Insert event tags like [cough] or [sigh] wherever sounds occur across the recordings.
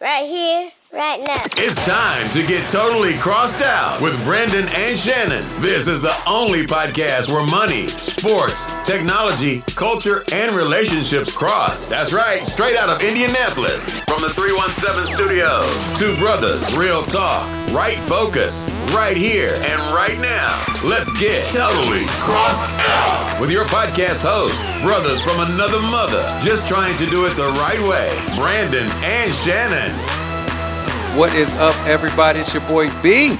Right here, right now. It's time to get totally crossed out with Brandon and Shannon. This is the only podcast where money, sports, technology, culture, and relationships cross. That's right, straight out of Indianapolis. From the 317 studios. Two brothers, real talk, right focus, right here and right now. Let's get totally crossed out with your podcast host, brothers from another mother, just trying to do it the right way. Brandon and Shannon. What is up, everybody? It's your boy B.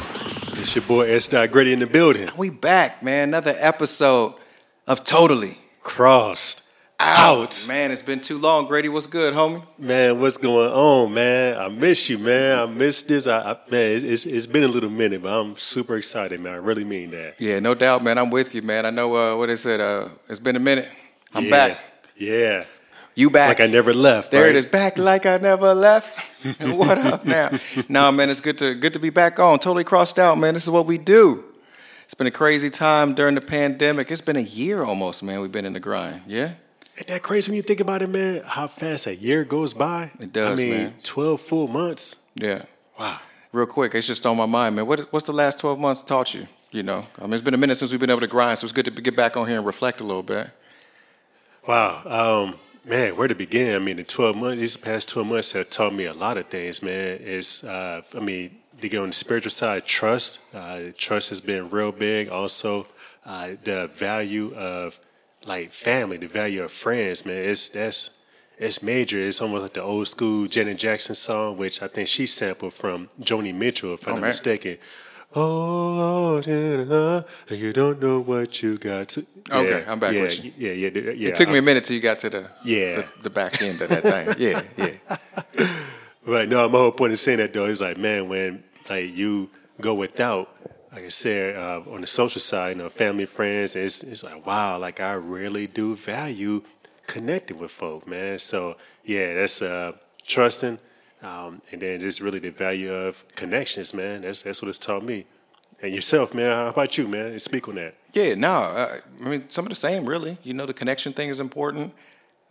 It's your boy S. Dot Grady in the building. We back, man. Another episode of Totally Crossed out. Man, it's been too long. Grady, what's good, homie? Man, what's going on, man? I miss you, man. I miss this. I, I man, it's, it's, it's been a little minute, but I'm super excited, man. I really mean that. Yeah, no doubt, man. I'm with you, man. I know uh, what is it? Uh, it's been a minute. I'm yeah. back. Yeah. You back? Like I never left. There right? it is, back like I never left. [laughs] what up now? nah, man, it's good to good to be back on. Totally crossed out, man. This is what we do. It's been a crazy time during the pandemic. It's been a year almost, man. We've been in the grind. Yeah. Ain't that crazy when you think about it, man? How fast a year goes by. It does, I mean, man. Twelve full months. Yeah. Wow. Real quick, it's just on my mind, man. What, what's the last 12 months taught you? You know, I mean, it's been a minute since we've been able to grind, so it's good to get back on here and reflect a little bit. Wow. Um, man, where to begin? I mean, the 12 months, these past 12 months have taught me a lot of things, man. It's, uh, I mean, to go on the spiritual side, trust. Uh, trust has been real big. Also, uh, the value of like family, the value of friends, man. It's that's it's major. It's almost like the old school Janet Jackson song, which I think she sampled from Joni Mitchell, if I'm Oh, not mistaken. Oh, Lord, you don't know what you got to. Okay, Yeah, I'm back yeah, with you. Yeah, yeah, yeah. yeah. It took me a minute till you got to the Yeah. the, the back end of that thing. Yeah, [laughs] yeah. Right. No, my whole point in saying that though is like, man, when like you go without, like I said, uh, on the social side, you know, family, friends, it's it's like, wow, like I really do value connecting with folk, man. So yeah, that's uh, trusting, um, and then just really the value of connections, man. That's that's what it's taught me. And yourself, man. How about you, man? Speak on that. Yeah, no, uh, I mean some of the same. Really, you know, the connection thing is important.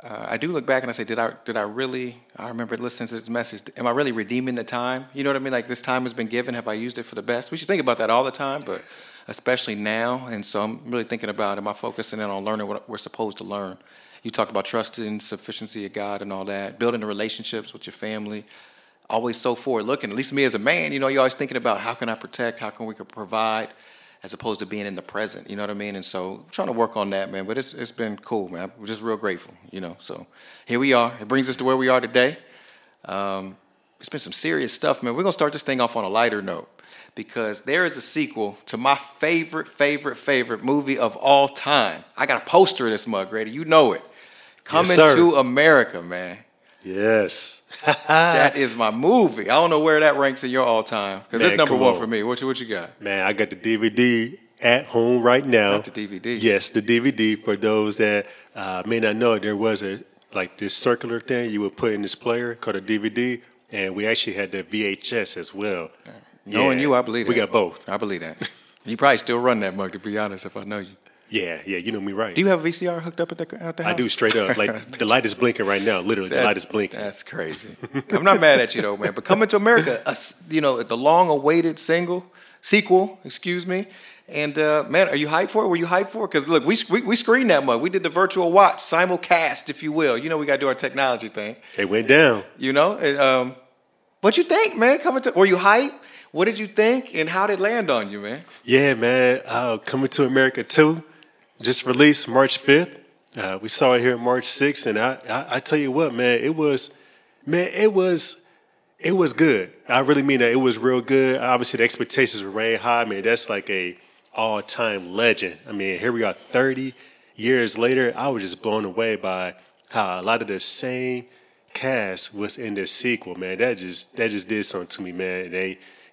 Uh, I do look back and I say, did I did I really? I remember listening to this message. Am I really redeeming the time? You know what I mean? Like this time has been given. Have I used it for the best? We should think about that all the time, but especially now. And so I'm really thinking about: Am I focusing in on learning what we're supposed to learn? You talk about trusting sufficiency of God and all that, building the relationships with your family. Always so forward looking. At least me as a man, you know, you're always thinking about how can I protect, how can we provide as opposed to being in the present. You know what I mean? And so trying to work on that, man. But it's it's been cool, man. We're just real grateful, you know. So here we are. It brings us to where we are today. Um, it's been some serious stuff, man. We're gonna start this thing off on a lighter note because there is a sequel to my favorite, favorite, favorite movie of all time. I got a poster of this mug, Grady. You know it. Coming sir. to America, man. Yes. [laughs] That is my movie. I don't know where that ranks in your all time because it's number one on. for me. What you what you got? Man, I got the DVD at home right now. Got the DVD. Yes, the DVD. For those that uh, may not know, there was a like this circular thing you would put in this player called a DVD, and we actually had the VHS as well. Knowing Yeah, you, I believe we got both. I believe that. You probably still run that mug, to be honest, if I know you. Yeah, yeah, you know me right. Do you have a VCR hooked up at the, at the I do straight up. Like [laughs] the light is blinking right now. Literally, the light is blinking. That's crazy. I'm not mad at you though, man. But coming to America, a you know, the long-awaited single sequel, excuse me. And uh, man, are you hyped for it? Were you hyped for it? Because look, we, we we screened that much. We did the virtual watch, simulcast, if you will. You know, we got to do our technology thing. It went down. You know, and, um, what you think, man? Coming to, were you hyped? What did you think, and how did it land on you, man? Yeah, man. Uh, Coming to America 2, just released March 5th. Uh, we saw it here March 6th, and I, I, I tell you what, man, it was, man, it was, it was good. I really mean that. It was real good. Obviously, the expectations were very high. Man, that's like a all-time legend. I mean, here we are, 30 years later. I was just blown away by how a lot of the same cast was in this sequel, man. That just that just did something to me, man. They,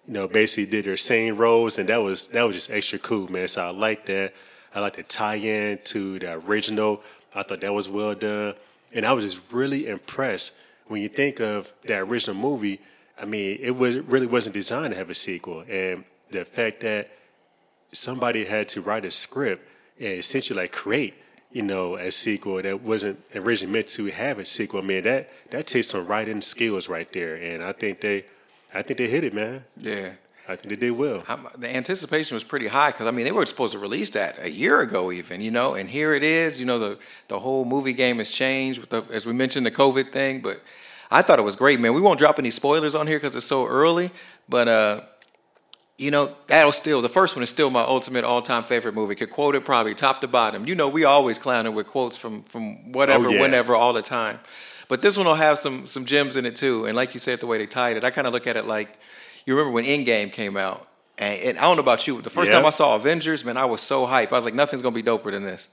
you know, basically did their same roles, and that was that was just extra cool, man. So I like that. I like the tie-in to the original. I thought that was well done, and I was just really impressed when you think of that original movie. I mean, it was it really wasn't designed to have a sequel, and the fact that somebody had to write a script and essentially like create you know, a sequel that wasn't originally meant to have a sequel. I mean, that that takes some writing skills right there, and I think they, I think they hit it, man. Yeah. I think they did well. I'm, the anticipation was pretty high because I mean they were supposed to release that a year ago even you know and here it is you know the the whole movie game has changed with the, as we mentioned the COVID thing but I thought it was great man we won't drop any spoilers on here because it's so early but uh you know that'll still the first one is still my ultimate all time favorite movie could quote it probably top to bottom you know we always clowning with quotes from from whatever Oh, yeah. whenever all the time but this one will have some some gems in it too and like you said the way they tied it I kind of look at it like you remember when Endgame came out, and, and I don't know about you, but the first Yeah. time I saw Avengers, man, I was so hyped. I was like, nothing's gonna be doper than this.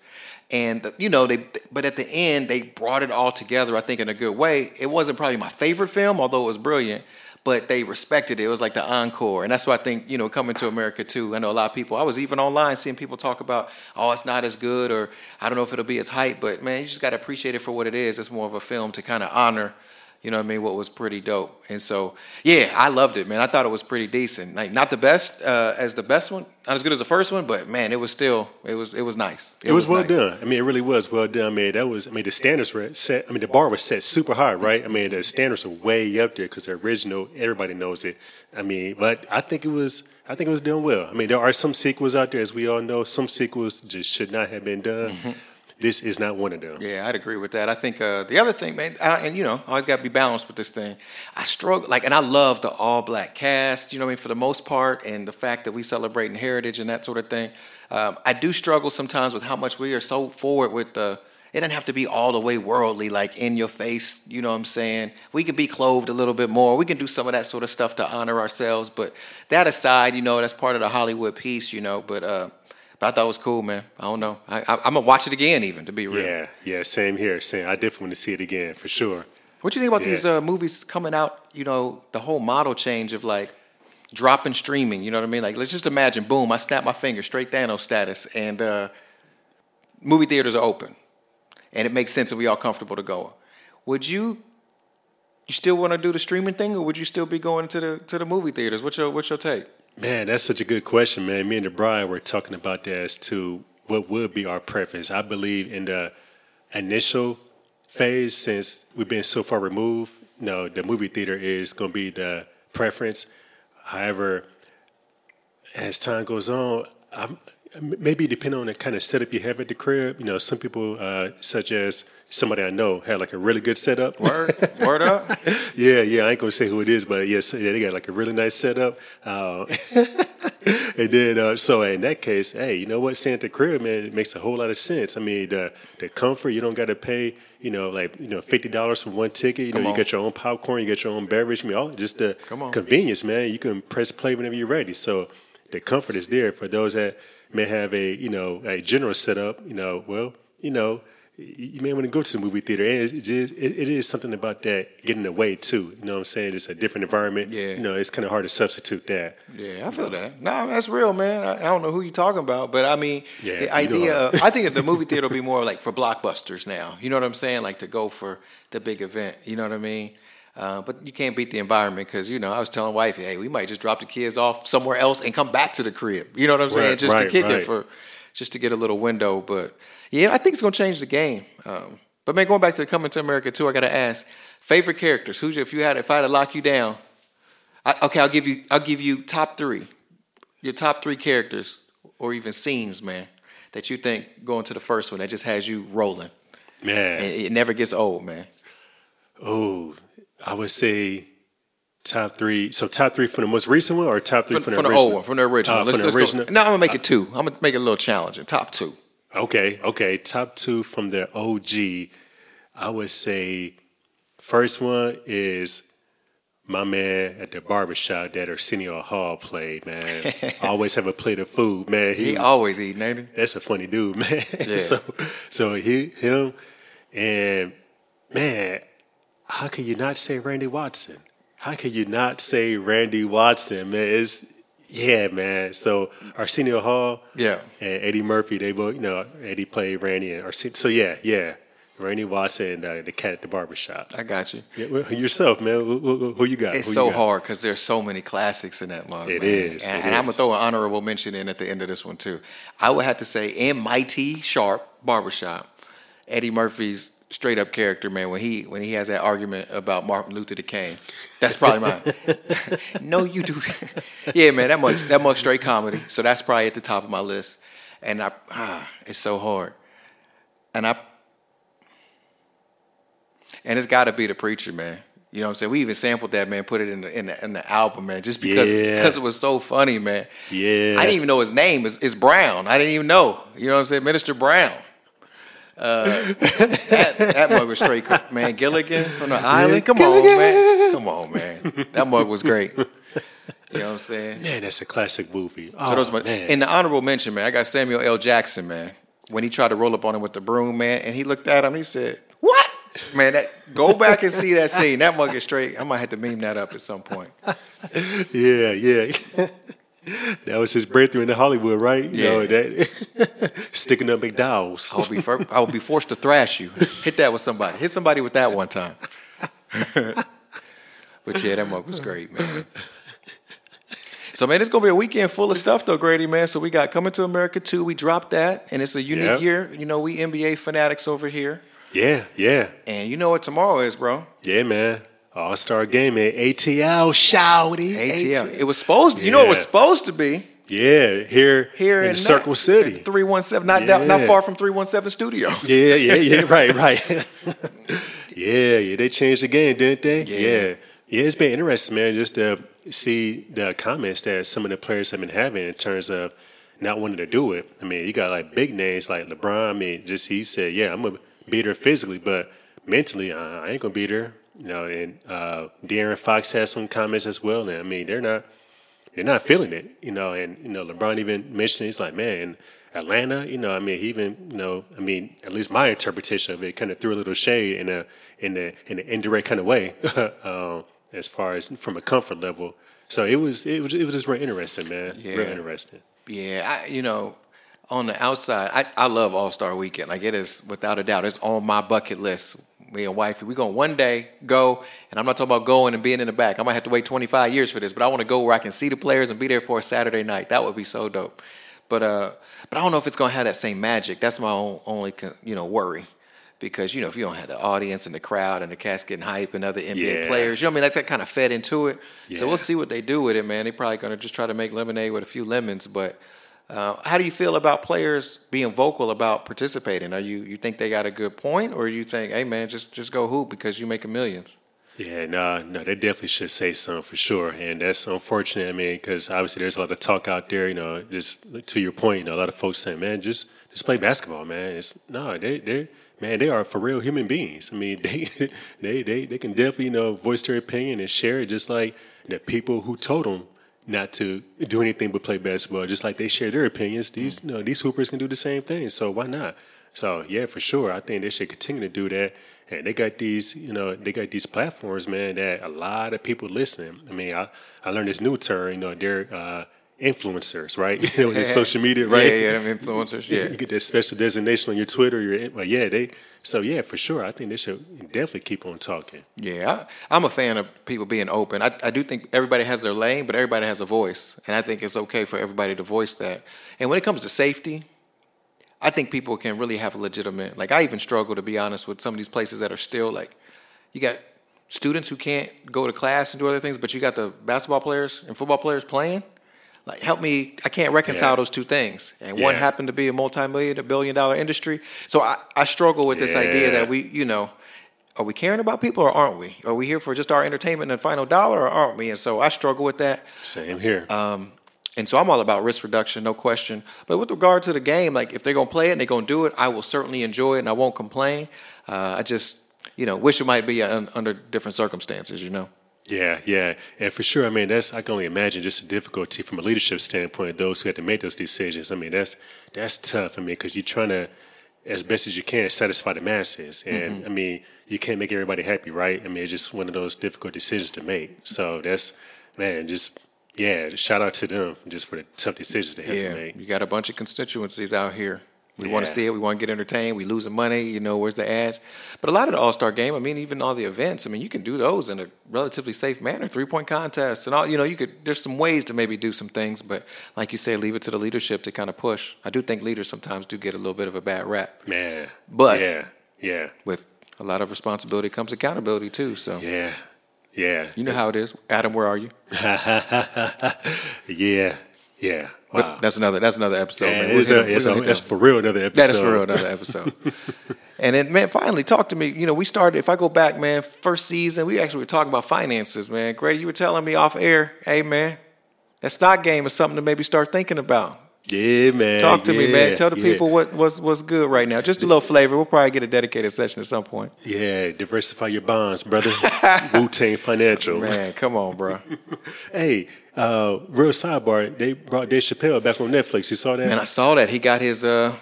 And the, you know, they but at the end they brought it all together. I think in a good way. It wasn't probably my favorite film, although it was brilliant. But they respected it. It was like the encore, and that's why I think you know coming to America too. I know a lot of people. I was even online seeing people talk about, oh, it's not as good, or I don't know if it'll be as hype. But man, you just got to appreciate it for what it is. It's more of a film to kind of honor you know what I mean? What was pretty dope. And so, yeah, I loved it, man. I thought it was pretty decent. Like not the best uh, as the best one, not as good as the first one, but man, it was still it was it was nice. It, was, well nice. done. I mean, it really was well done. I mean, that was. I mean, the standards were set. I mean, the bar was set super high, right? I mean, the standards are way up there because the original. Everybody knows it. I mean, but I think it was. I think it was done well. I mean, there are some sequels out there, as we all know. Some sequels just should not have been done. This is not one of them. Yeah, I'd agree with that. I think uh, the other thing, man, I, and you know, always got to be balanced with this thing. I struggle, like, and I love the all black cast, you know I mean, for the most part, and the fact that we celebrating heritage and that sort of thing. Um, I do struggle sometimes with how much we are so forward with the. It doesn't have to be all the way worldly, like in your face. You know what I'm saying? We can be clothed a little bit more. We can do some of that sort of stuff to honor ourselves. But that aside, you know, that's part of the Hollywood piece, you know. But uh, but I thought it was cool, man. I don't know. I, I, I'm gonna watch it again, even to be real. Yeah, yeah, same here. Same. I definitely want to see it again for sure. What do you think about Yeah. these uh, movies coming out? You know, the whole model change of like dropping streaming. You know what I mean? Like, let's just imagine, boom, I snap my finger, straight Thanos status, and uh, movie theaters are open, and it makes sense if we all comfortable to go. Would you? You still want to do the streaming thing, or would you still be going to the to the movie theaters? What's your What's your take? Man, that's such a good question, man. Me and the bride were talking about that as to what would be our preference. I believe in the initial phase, since we've been so far removed, no, the movie theater is going to be the preference. However, as time goes on, I'm, maybe depending on the kind of setup you have at the crib, you know, some people, uh, such as somebody I know, had like a really good setup. Word, word up. [laughs] Yeah, yeah, I ain't gonna say who it is, but yes, yeah, they got like a really nice setup. Uh, [laughs] and then, uh, so in that case, hey, you know what? Staying at the crib, man, it makes a whole lot of sense. I mean, the the comfort, you don't got to pay, you know, like you know, fifty dollars for one ticket. You Come know, on. you got your own popcorn, you get your own beverage. I mean, all just the convenience, man. You can press play whenever you're ready. So the comfort is there for those that may have a you know a general setup. You know, well, you know. You may want to go to the movie theater, and it's, it, is- it is something about that getting away too. You know what I'm saying? It's a different environment. Yeah. You know, it's kind of hard to substitute that. Yeah, I feel that. No, that's real, man. I, I don't know who you're talking about, but I mean, Yeah, the idea. Of, I think the movie theater will be more like for blockbusters now. You know what I'm saying? Like to go for the big event. You know what I mean? Uh, but you can't beat the environment because you know I was telling wifey, hey, we might just drop the kids off somewhere else and come back to the crib. You know what I'm saying? Right, just to right, kick it for, just to get a little window. But yeah, I think it's gonna change the game. Um, but man, going back to coming to America too, I gotta ask, favorite characters. Who's your, if you had if I had to lock you down? I, okay, I'll give you I'll give you top three. Your top three characters or even scenes, man, that you think going to the first one that just has you rolling. Man, And it never gets old, man. oh, I would say top three. So top three from the most recent one, or top three From, from, from the original? old one, from the original. Uh, let's, from the original. Go. No, I'm gonna make it two. I'm gonna make it a little challenging. Top two. Okay, okay. Top two from the OG. I would say first one is my man at the barbershop that Arsenio Hall played, man. [laughs] Always have a plate of food, man. He was- always eating, ain't he? that's a funny dude, [laughs] man. Yeah. so so he him and man, how can you not say Randy Watson? How can you not say Randy Watson, man? It's yeah, man. So Arsenio Hall, Yeah. and Eddie Murphy, they both, you know, Eddie played Randy and Arsenio. So yeah, yeah, Randy Watson, uh, the cat at the barbershop. I got you. Yeah, well, yourself, man. Who, who, who you got? It's Who so got? hard because there's so many classics in that mug. It man. is, and, it and I'm gonna throw an honorable mention in at the end of this one too. I would have to say in My-T-Sharp Barbershop, Eddie Murphy's straight up character, man. When he when he has that argument about Martin Luther King, that's probably mine. [laughs] no, you do. [laughs] yeah, man. That much that much straight comedy. So that's probably at the top of my list. And I, ah, it's so hard. And I, and it's got to be the preacher, man. You know what I'm saying? We even sampled that, man. Put it in the in the, in the album, man, just because Yeah. because it was so funny, man. Yeah. I didn't even know his name is is Brown. I didn't even know. You know what I'm saying? Minister Brown. Uh, that, that mug was straight, man. Gilligan from the island. Come on, man. Come on, man. That mug was great. You know what I'm saying? Man, that's a classic movie. Oh, So those man. in the honorable mention, man, I got Samuel L. Jackson, man. When he tried to roll up on him with the broom, man, and he looked at him, he said, "What?" Man, that go back and see that scene. That mug is straight. I might have to meme that up at some point. [laughs] Yeah, yeah. [laughs] that was his breakthrough into Hollywood, right? You know, Yeah. that [laughs] sticking up McDowell's. I will be fir- I will be forced to thrash you. Hit that with somebody. Hit somebody with that one time. [laughs] but yeah, that mug was great, man. So man, it's gonna be a weekend full of stuff though, Grady, man. So we got Coming to America 2, we dropped that, and it's a unique Yep. year. You know, we NBA fanatics over here. Yeah, yeah, And you know what tomorrow is, bro? yeah, man. All Star game, man. ATL, shouty. ATL. It was supposed To, you know it was Yeah. supposed to be Yeah, here, here in Circle City. Three one seven, not down, not Yeah. far from three one seven studios. Yeah, yeah, yeah, [laughs] [laughs] right, right. [laughs] yeah, yeah, they changed the game, didn't they? Yeah. yeah. It's been interesting, man, just to see the comments that some of the players have been having in terms of not wanting to do it. I mean, you got like big names like LeBron. I mean, just he said, yeah, I'm going to beat her physically, but mentally, I ain't going to beat her. You know, and uh, De'Aaron Fox has some comments as well. And I mean, they're not they're not feeling it, you know. And you know, LeBron even mentioned he's like, man, Atlanta, you know, I mean, he even, you know, I mean, at least my interpretation of it kind of threw a little shade in a in a in an indirect kind of way, [laughs] um, as far as from a comfort level. So it was it was it was just real interesting, man. Real interesting. Yeah, I, you know, on the outside, I, I love All Star Weekend. I Like it is without a doubt, it's on my bucket list. Me and wifey, we're gonna one day go, and I'm not talking about going and being in the back. I might have to wait 25 years for this, but I want to go where I can see the players and be there for a Saturday night. That would be so dope. But uh, but I don't know if it's gonna have that same magic. That's my own, only you know worry. Because you know, if you don't have the audience and the crowd and the cast getting hype and other NBA Yeah. players, you know what I mean? Like that kind of fed into it. So we'll see what they do with it, man. They probably gonna just try to make lemonade with a few lemons. But uh, how do you feel about players being vocal about participating? Are you you think they got a good point, or you think, hey man, just just go hoop because you making millions? Yeah, no, no, they definitely should say something for sure, and that's unfortunate. I mean, because obviously there's a lot of talk out there. You know, just to your point, you know, a lot of folks saying, "Man, just just play basketball, man." It's no, they they man, they are for real human beings. I mean, [laughs] they they they they can definitely you know voice their opinion and share it, just like the people who told them not to do anything but play basketball, just like they share their opinions. These you know these hoopers can do the same thing, so why not? So yeah, for sure, I think they should continue to do that. And they got these, you know, they got these platforms, man, that a lot of people listening. I mean, I, I learned this new term, you know, they're uh, influencers, right? You know, with social media, right? Yeah, yeah, influencers. Yeah. You get that special designation on your Twitter. Your, well, yeah, they. So yeah, for sure, I think they should definitely keep on talking. yeah. I, I'm a fan of people being open. I, I do think everybody has their lane, but everybody has a voice, and I think it's okay for everybody to voice that. And when it comes to safety, I think people can really have a legitimate. Like I even struggle to be honest with some of these places that are still like, you got students who can't go to class and do other things, but you got the basketball players and football players playing. Like, help me! I can't reconcile Yeah. those two things. And one happened to be a multi-million, a billion-dollar industry. So I, I struggle with this idea that we, you know, are we caring about people or aren't we? Are we here for just our entertainment and final dollar or aren't we? And so I struggle with that. Same here. Um, and so I'm all about risk reduction, no question. But with regard to the game, like if they're gonna play it and they're gonna do it, I will certainly enjoy it and I won't complain. Uh, I just, you know, wish it might be un- under different circumstances. You know. Yeah, yeah, and for sure. I mean, that's I can only imagine just the difficulty from a leadership standpoint. Those who had to make those decisions. I mean, that's that's tough. I mean, because you're trying to, as best as you can, satisfy the masses, and mm-hmm. I mean, you can't make everybody happy, right? I mean, it's just one of those difficult decisions to make. So that's man, just yeah, shout out to them just for the tough decisions they have to Yeah, make. you got a bunch of constituencies out here We want to see it. We want to get entertained. We losing money. You know, where's the edge? But a lot of the All Star game, I mean, even all the events, I mean, you can do those in a relatively safe manner. Three point contests and all. You know, you could. There's some ways to maybe do some things, but like you say, leave it to the leadership to kind of push. I do think leaders sometimes do get a little bit of a bad rap. Man. But- yeah, yeah, With a lot of responsibility comes accountability too. So yeah, yeah. you know how it is. Adam, where are you? [laughs] yeah, yeah. But Wow. that's another. That's another episode. Yeah, man. It's hit a- we're gonna that's for real another episode. That is for real another episode. [laughs] and then, man, finally, talk to me. You know, we started. If I go back, man, first season, we actually were talking about finances, man. Grady, you were telling me off air, hey, man, that stock game is something to maybe start thinking about. Yeah, man. Talk to me, man. Tell the yeah. people what what's what's good right now. Just a little flavor. We'll probably get a dedicated session at some point. Yeah, diversify your bonds, brother. [laughs] Wu Tang Financial. Man, come on, bro. [laughs] Hey, uh, real sidebar. They brought Dave Chappelle back on Netflix. You saw that? And I saw that he got his uh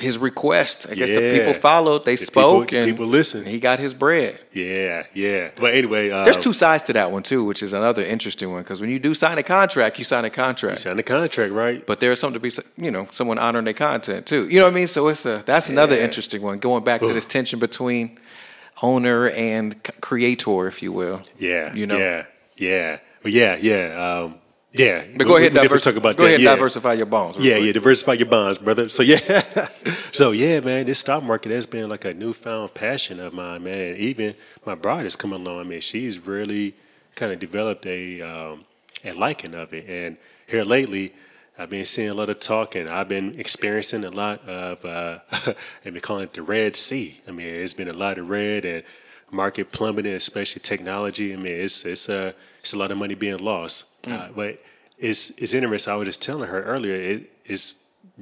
his request. I guess the people followed. They The spoke people- and people listened. He got his bread. yeah, yeah. But anyway, uh, There's two sides to that one too, which is another interesting one. Because when you do sign a contract, you sign a contract. signed the contract, right? But there's something to be, you know, someone honoring their content too. You know what I mean? So it's a that's another interesting one. Going back to this tension between owner and creator, if you will. Yeah, You know. yeah, yeah. But yeah, yeah, um, yeah. But go We- ahead, we definitely talk about go that. ahead, and yeah. diversify your bonds. Yeah, quick. yeah, diversify your bonds, brother. So yeah, [laughs] so yeah, man, this stock market has been like a newfound passion of mine, man. Even my bride is coming along. I mean, she's really kind of developed a um, a liking of it, and here lately. I've been seeing a lot of talk, and I've been experiencing a lot of. Uh, [laughs] they've been calling it the Red Sea. I mean, it's been a lot of red and market plummeting, especially technology. I mean, it's it's a it's a lot of money being lost. Uh, but it's it's interesting. I was just telling her earlier. It is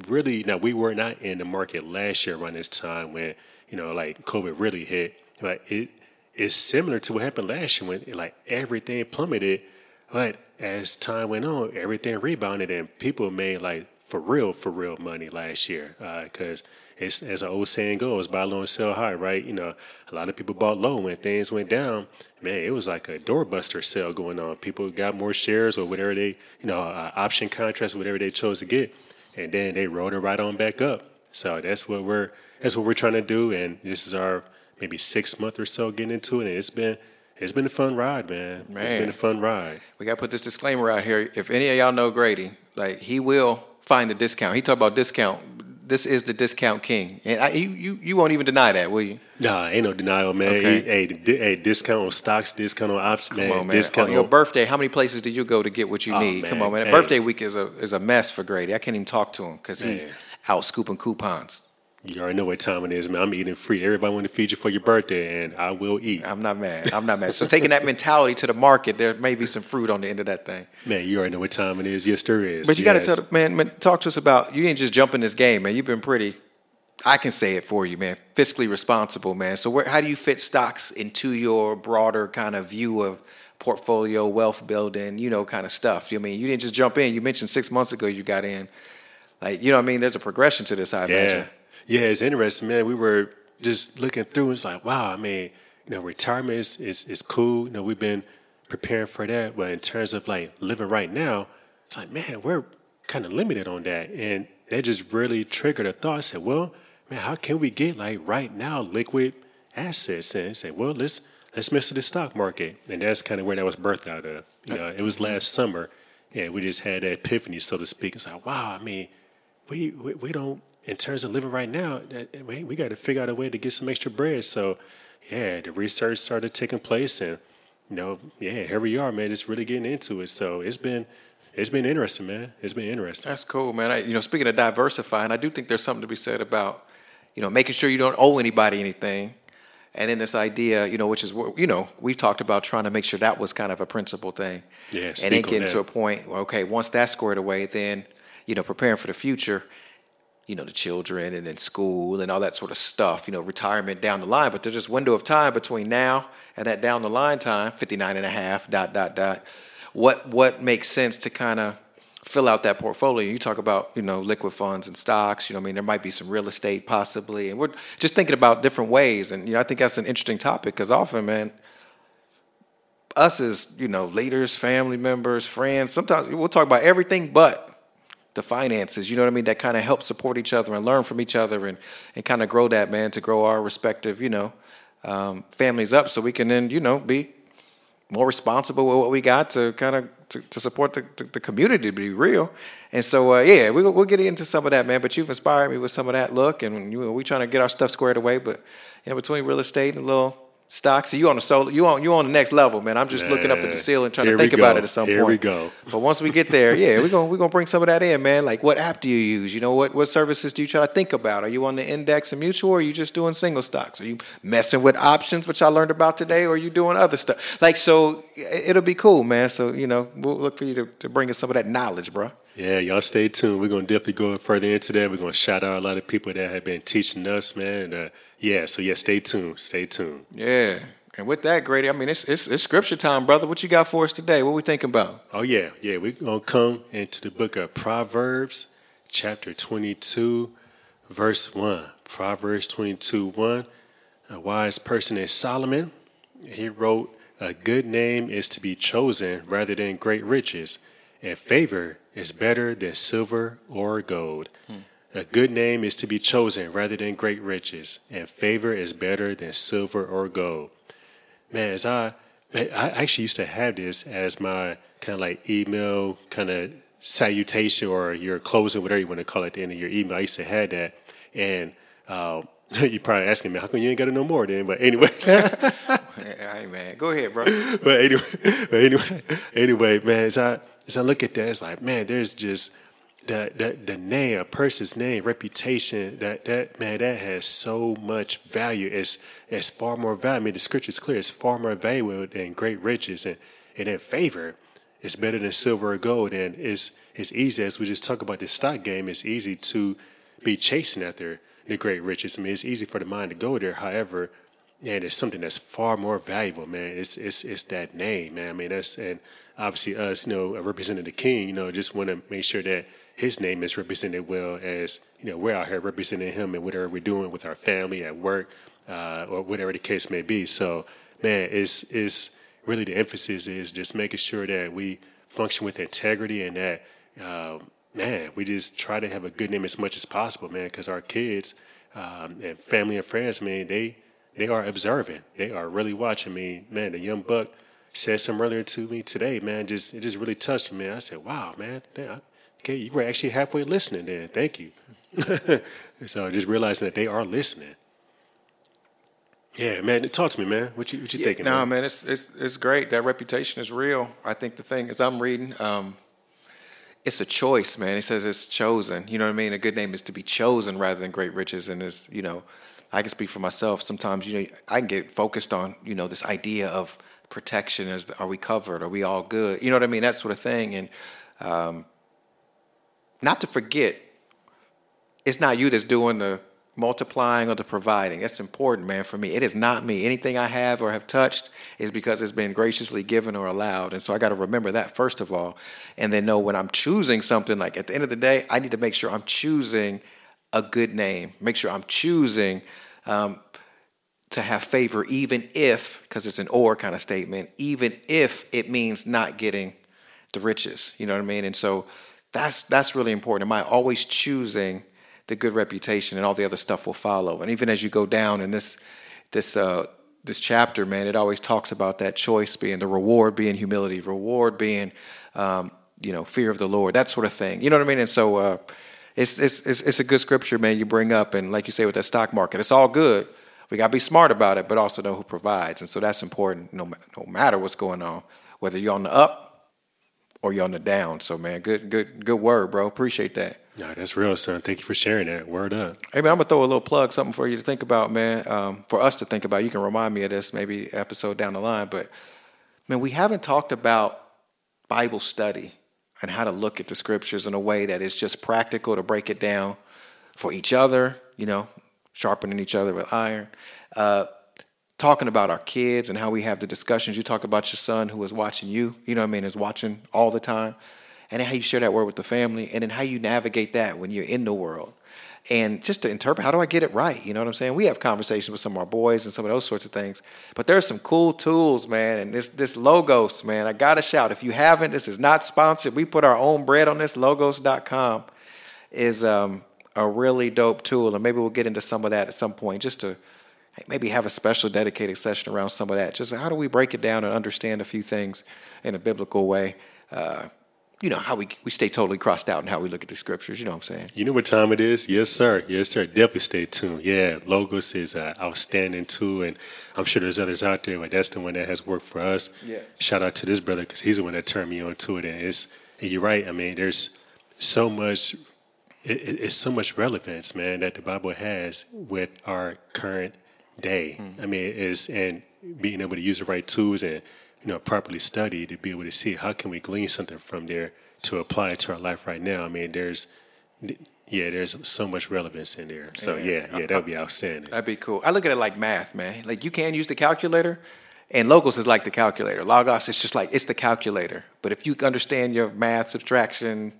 really now we were not in the market last year around this time when you know like COVID really hit. But it is similar to what happened last year when like everything plummeted. But as time went on, everything rebounded and people made like for real, for real money last year. Because it's as an old saying goes, buy low and sell high, right? You know, a lot of people bought low when things went down. Man, it was like a doorbuster sale going on. People got more shares or whatever they, you know, uh, option contracts, whatever they chose to get, and then they rode it right on back up. So that's what we're that's what we're trying to do, and this is our maybe six month or so getting into it, and it's been it's been a fun ride, man. It's been a fun ride. We got to put this disclaimer out here. If any of y'all know Grady, like he will find the discount. He talk about discount. This is the discount king, and I, you, you you won't even deny that, will you? Nah, ain't no denial, man. Okay. Hey, di- hey, discount on stocks, discount on options, man. Come on, man. Discount on your birthday, how many places do you go to get what you Oh, need? Come on, man. Hey. Birthday week is a is a mess for Grady. I can't even talk to him because he out scooping coupons. You already know what time it is, man. I'm eating free. Everybody want to feed you for your birthday, and I will eat. I'm not mad. I'm not mad. So taking that mentality to the market, there may be some fruit on the end of that thing. Man, you already know what time it is. Yes, there is. But you got to tell the man, man, talk to us about you didn't just jump in this game, man. You've been pretty. I can say it for you, man. Fiscally responsible, man. So where, how do you fit stocks into your broader kind of view of portfolio wealth building, you know, kind of stuff? You know I mean you didn't just jump in. You mentioned six months ago you got in. Like you know what I mean? There's a progression to this. I Yeah, imagine. Yeah, it's interesting, man. We were just looking through. And it's like, wow. I mean, you know, retirement is is, is cool. You know, we've been preparing for that. But in terms of like living right now, it's like, man, we're kind of limited on that, and that just really triggered a thought. I said, well, man, how can we get like right now liquid assets? And I said, well, let's let's mess with the stock market, and that's kind of where that was birthed out of. You know, it was mm-hmm. last summer, and we just had that epiphany, so to speak. It's like, wow. I mean we, we we don't in terms of living right now we, we got to figure out a way to get some extra bread so yeah the research started taking place and you know yeah here we are man just really getting into it so it's been it's been interesting man it's been interesting That's cool, man. I, you know, speaking of diversifying, I do think there's something to be said about, you know, making sure you don't owe anybody anything, and then this idea, you know, which is what you know we've talked about trying to make sure that was kind of a principal thing. Yeah, and then getting to a point, where, okay, once that's squared away, then you know, preparing for the future. You know, the children and then school and all that sort of stuff, you know, retirement down the line. But there's this window of time between now and that down the line time, 59 and a half, dot, dot, dot. What, what makes sense to kind of fill out that portfolio. You talk about, you know, liquid funds and stocks, you know, I mean, there might be some real estate possibly. And we're just thinking about different ways. And, you know, I think that's an interesting topic because often, man, us as, you know, leaders, family members, friends, sometimes we'll talk about everything but the finances. You know what I mean? That kind of help support each other and learn from each other and and kind of grow that man to grow our respective you know um, families up, so we can then you know be more responsible with what we got to kind of to, to support the, the, community to be real. And so, uh, yeah, we, we'll get into some of that, man. But you've inspired me with some of that look, and you know, we trying to get our stuff squared away. But you know, between real estate and a little stocks, you on the solo, you on you on the next level, man. I'm just looking up at the ceiling, trying Here to think about it at some Here point. we go. But once we get there, yeah, we're gonna we're gonna bring some of that in, man. Like, what app do you use? You know, what what services do you try to think about? Are you on the index and mutual, or are you just doing single stocks? Are you messing with options, which I learned about today, or are you doing other stuff? Like, so it'll be cool, man. So you know, we'll look for you to, to bring us some of that knowledge, bro. Yeah, y'all stay tuned. We're gonna definitely go further into that. We're gonna shout out a lot of people that have been teaching us, man. And, uh, yeah, so yeah, stay tuned. Stay tuned. Yeah. And with that, Grady, I mean, it's, it's it's scripture time, brother. What you got for us today? What we thinking about? Oh yeah, yeah. We're gonna come into the book of Proverbs, chapter twenty-two, verse one. Proverbs twenty-two, one. A wise person is Solomon. He wrote, "A good name is to be chosen rather than great riches, and favor is better than silver or gold." A good name is to be chosen rather than great riches, and favor is better than silver or gold. Man, as I, man, I actually used to have this as my kind of like email kind of salutation or your closing, whatever you want to call it at the end of your email. I used to have that. And [laughs] uh, you're probably asking me, how come you ain't got it no more then? But anyway, [laughs] Hey, man, go ahead, bro. but anyway, [laughs] but anyway, anyway, man, as I as I look at that, it's like, man, there's just the the the name, a person's name, reputation, that that man, that has so much value. It's it's far more value. I mean, the scripture is clear. It's far more valuable than great riches, and and that favor It's better than silver or gold. And it's it's easy as we just talk about this stock game. It's easy to be chasing after the great riches. I mean, it's easy for the mind to go there. However, and it's something that's far more valuable, man. It's it's it's that name, man. I mean, that's and obviously us, you know, representing the king, you know, just want to make sure that his name is represented well as you know we're out here representing him and whatever we're doing with our family at work uh, or whatever the case may be. So, man, it's it's really the emphasis is just making sure that we function with integrity and that. Uh, man, we just try to have a good name as much as possible, man, because our kids um, and family and friends, man, they they are observing. They are really watching me. Man, the young buck said something earlier to me today, man. Just it just really touched me. I said, "Wow, man, damn, okay, you were actually halfway listening then. Thank you." [laughs] so just realizing that they are listening. Yeah, man, talk to me, man. What you what you thinking? No, man? man, it's it's it's great. That reputation is real. I think the thing is, I'm reading. Um, it's a choice, man. He says it's chosen. You know what I mean? A good name is to be chosen rather than great riches. And is you know, I can speak for myself. Sometimes you know I can get focused on you know this idea of protection. Is are we covered? Are we all good? You know what I mean? That sort of thing. And um, not to forget, it's not you that's doing the multiplying or the providing. That's important, man, for me. It is not me. Anything I have or have touched is because it's been graciously given or allowed. And so I got to remember that first of all. And then know when I'm choosing something, like at the end of the day, I need to make sure I'm choosing a good name. Make sure I'm choosing um, to have favor, even if, because it's an or kind of statement, even if it means not getting the riches. You know what I mean? And so that's that's really important. Am I always choosing the good reputation, and all the other stuff will follow? And even as you go down in this this uh, this chapter, man, it always talks about that choice being the reward being humility, reward being um, you know fear of the Lord, that sort of thing. You know what I mean? And so uh, it's, it's it's it's a good scripture, man. You bring up, and like you say with that stock market, it's all good. We got to be smart about it, but also know who provides, and so that's important. No, no matter what's going on, whether you're on the up or you're on the down. So, man, good, good, good word, bro. Appreciate that. No, that's real, son. Thank you for sharing that. Word up. Hey, man, I'm gonna throw a little plug, something for you to think about, man. Um, for us to think about. You can remind me of this maybe episode down the line, but man, we haven't talked about Bible study and how to look at the scriptures in a way that is just practical to break it down for each other. You know, sharpening each other with iron. Uh, talking about our kids and how we have the discussions. You talk about your son who is watching you, you know what I mean, is watching all the time. And how you share that word with the family and then how you navigate that when you're in the world. and just to interpret how do I get it right? You know what I'm saying? We have conversations with some of our boys and some of those sorts of things. But there's some cool tools, man. And this this logos, man, I gotta shout. If you haven't, this is not sponsored. We put our own bread on this. Logos.com is um, a really dope tool, and maybe we'll get into some of that at some point, just to maybe have a special dedicated session around some of that. Just how do we break it down and understand a few things in a biblical way? Uh, you know, how we, we stay totally crossed out and how we look at the scriptures. You know what I'm saying? You know what time it is? Yes, sir. Yes, sir. Definitely stay tuned. Yeah, Logos is uh, outstanding too, and I'm sure there's others out there, but that's the one that has worked for us. Yeah. Shout out to this brother because he's the one that turned me on to it, and it's and you're right. I mean, there's so much. It, it's so much relevance, man, that the Bible has with our current day. Hmm. I mean, is and being able to use the right tools and you know properly study to be able to see how can we glean something from there to apply it to our life right now. I mean, there's yeah, there's so much relevance in there. So yeah, yeah, that would be outstanding. That'd be cool. I look at it like math, man. Like you can use the calculator, and logos is like the calculator. Logos is just like it's the calculator. But if you understand your math, subtraction,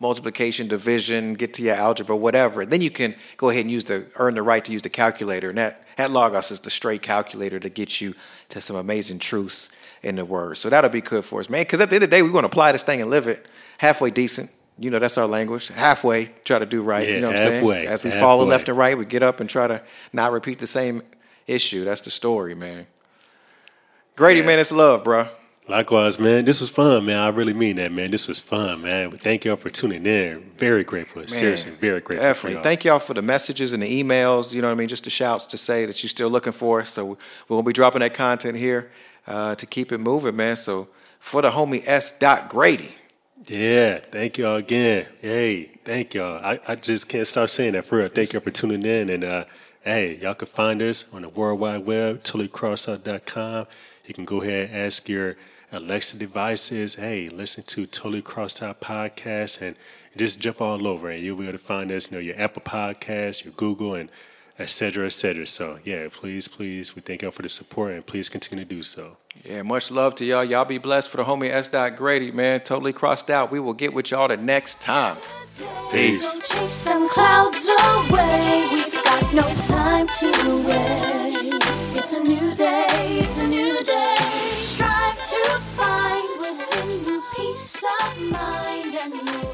multiplication, division, get to your algebra, whatever, then you can go ahead and use the earn the right to use the calculator. And that, that logos is the straight calculator to get you to some amazing truths in the word. So that'll be good for us, man. Because at the end of the day, we want to apply this thing and live it halfway decent. You know, that's our language. Halfway, try to do right. Yeah, you know what halfway, I'm saying? As we follow halfway. left and right, we get up and try to not repeat the same issue. That's the story, man. Grady, man, it's love, bro. Likewise, man. This was fun, man. I really mean that, man. This was fun, man. Thank y'all for tuning in. Very grateful. Seriously, very grateful. Definitely. y'all. Thank y'all for the messages and the emails. You know what I mean? Just the shouts to say that you're still looking for us. So we're going to be dropping that content here uh, to keep it moving, man. So for the homie S. Dot Grady. Yeah, thank y'all again. Hey, thank y'all. I, I just can't stop saying that for real. Thank y'all for tuning in. And uh, hey, y'all can find us on the World Wide Web, totallycrossedout.com. You can go ahead and ask your Alexa devices, hey, listen to Totally Crossed Out podcast and just jump all over and you'll be able to find us, you know, your Apple Podcasts, your Google, and et cetera, et cetera. So yeah, please, please, we thank y'all for the support and please continue to do so. Yeah, much love to y'all. Y'all be blessed for the homie S. Dot Grady, man. Totally crossed out. We will get with y'all the next time. Peace. Don't chase them clouds away. We've got no time to waste. It's a new day, it's a new day. Strive to find within you peace of mind, and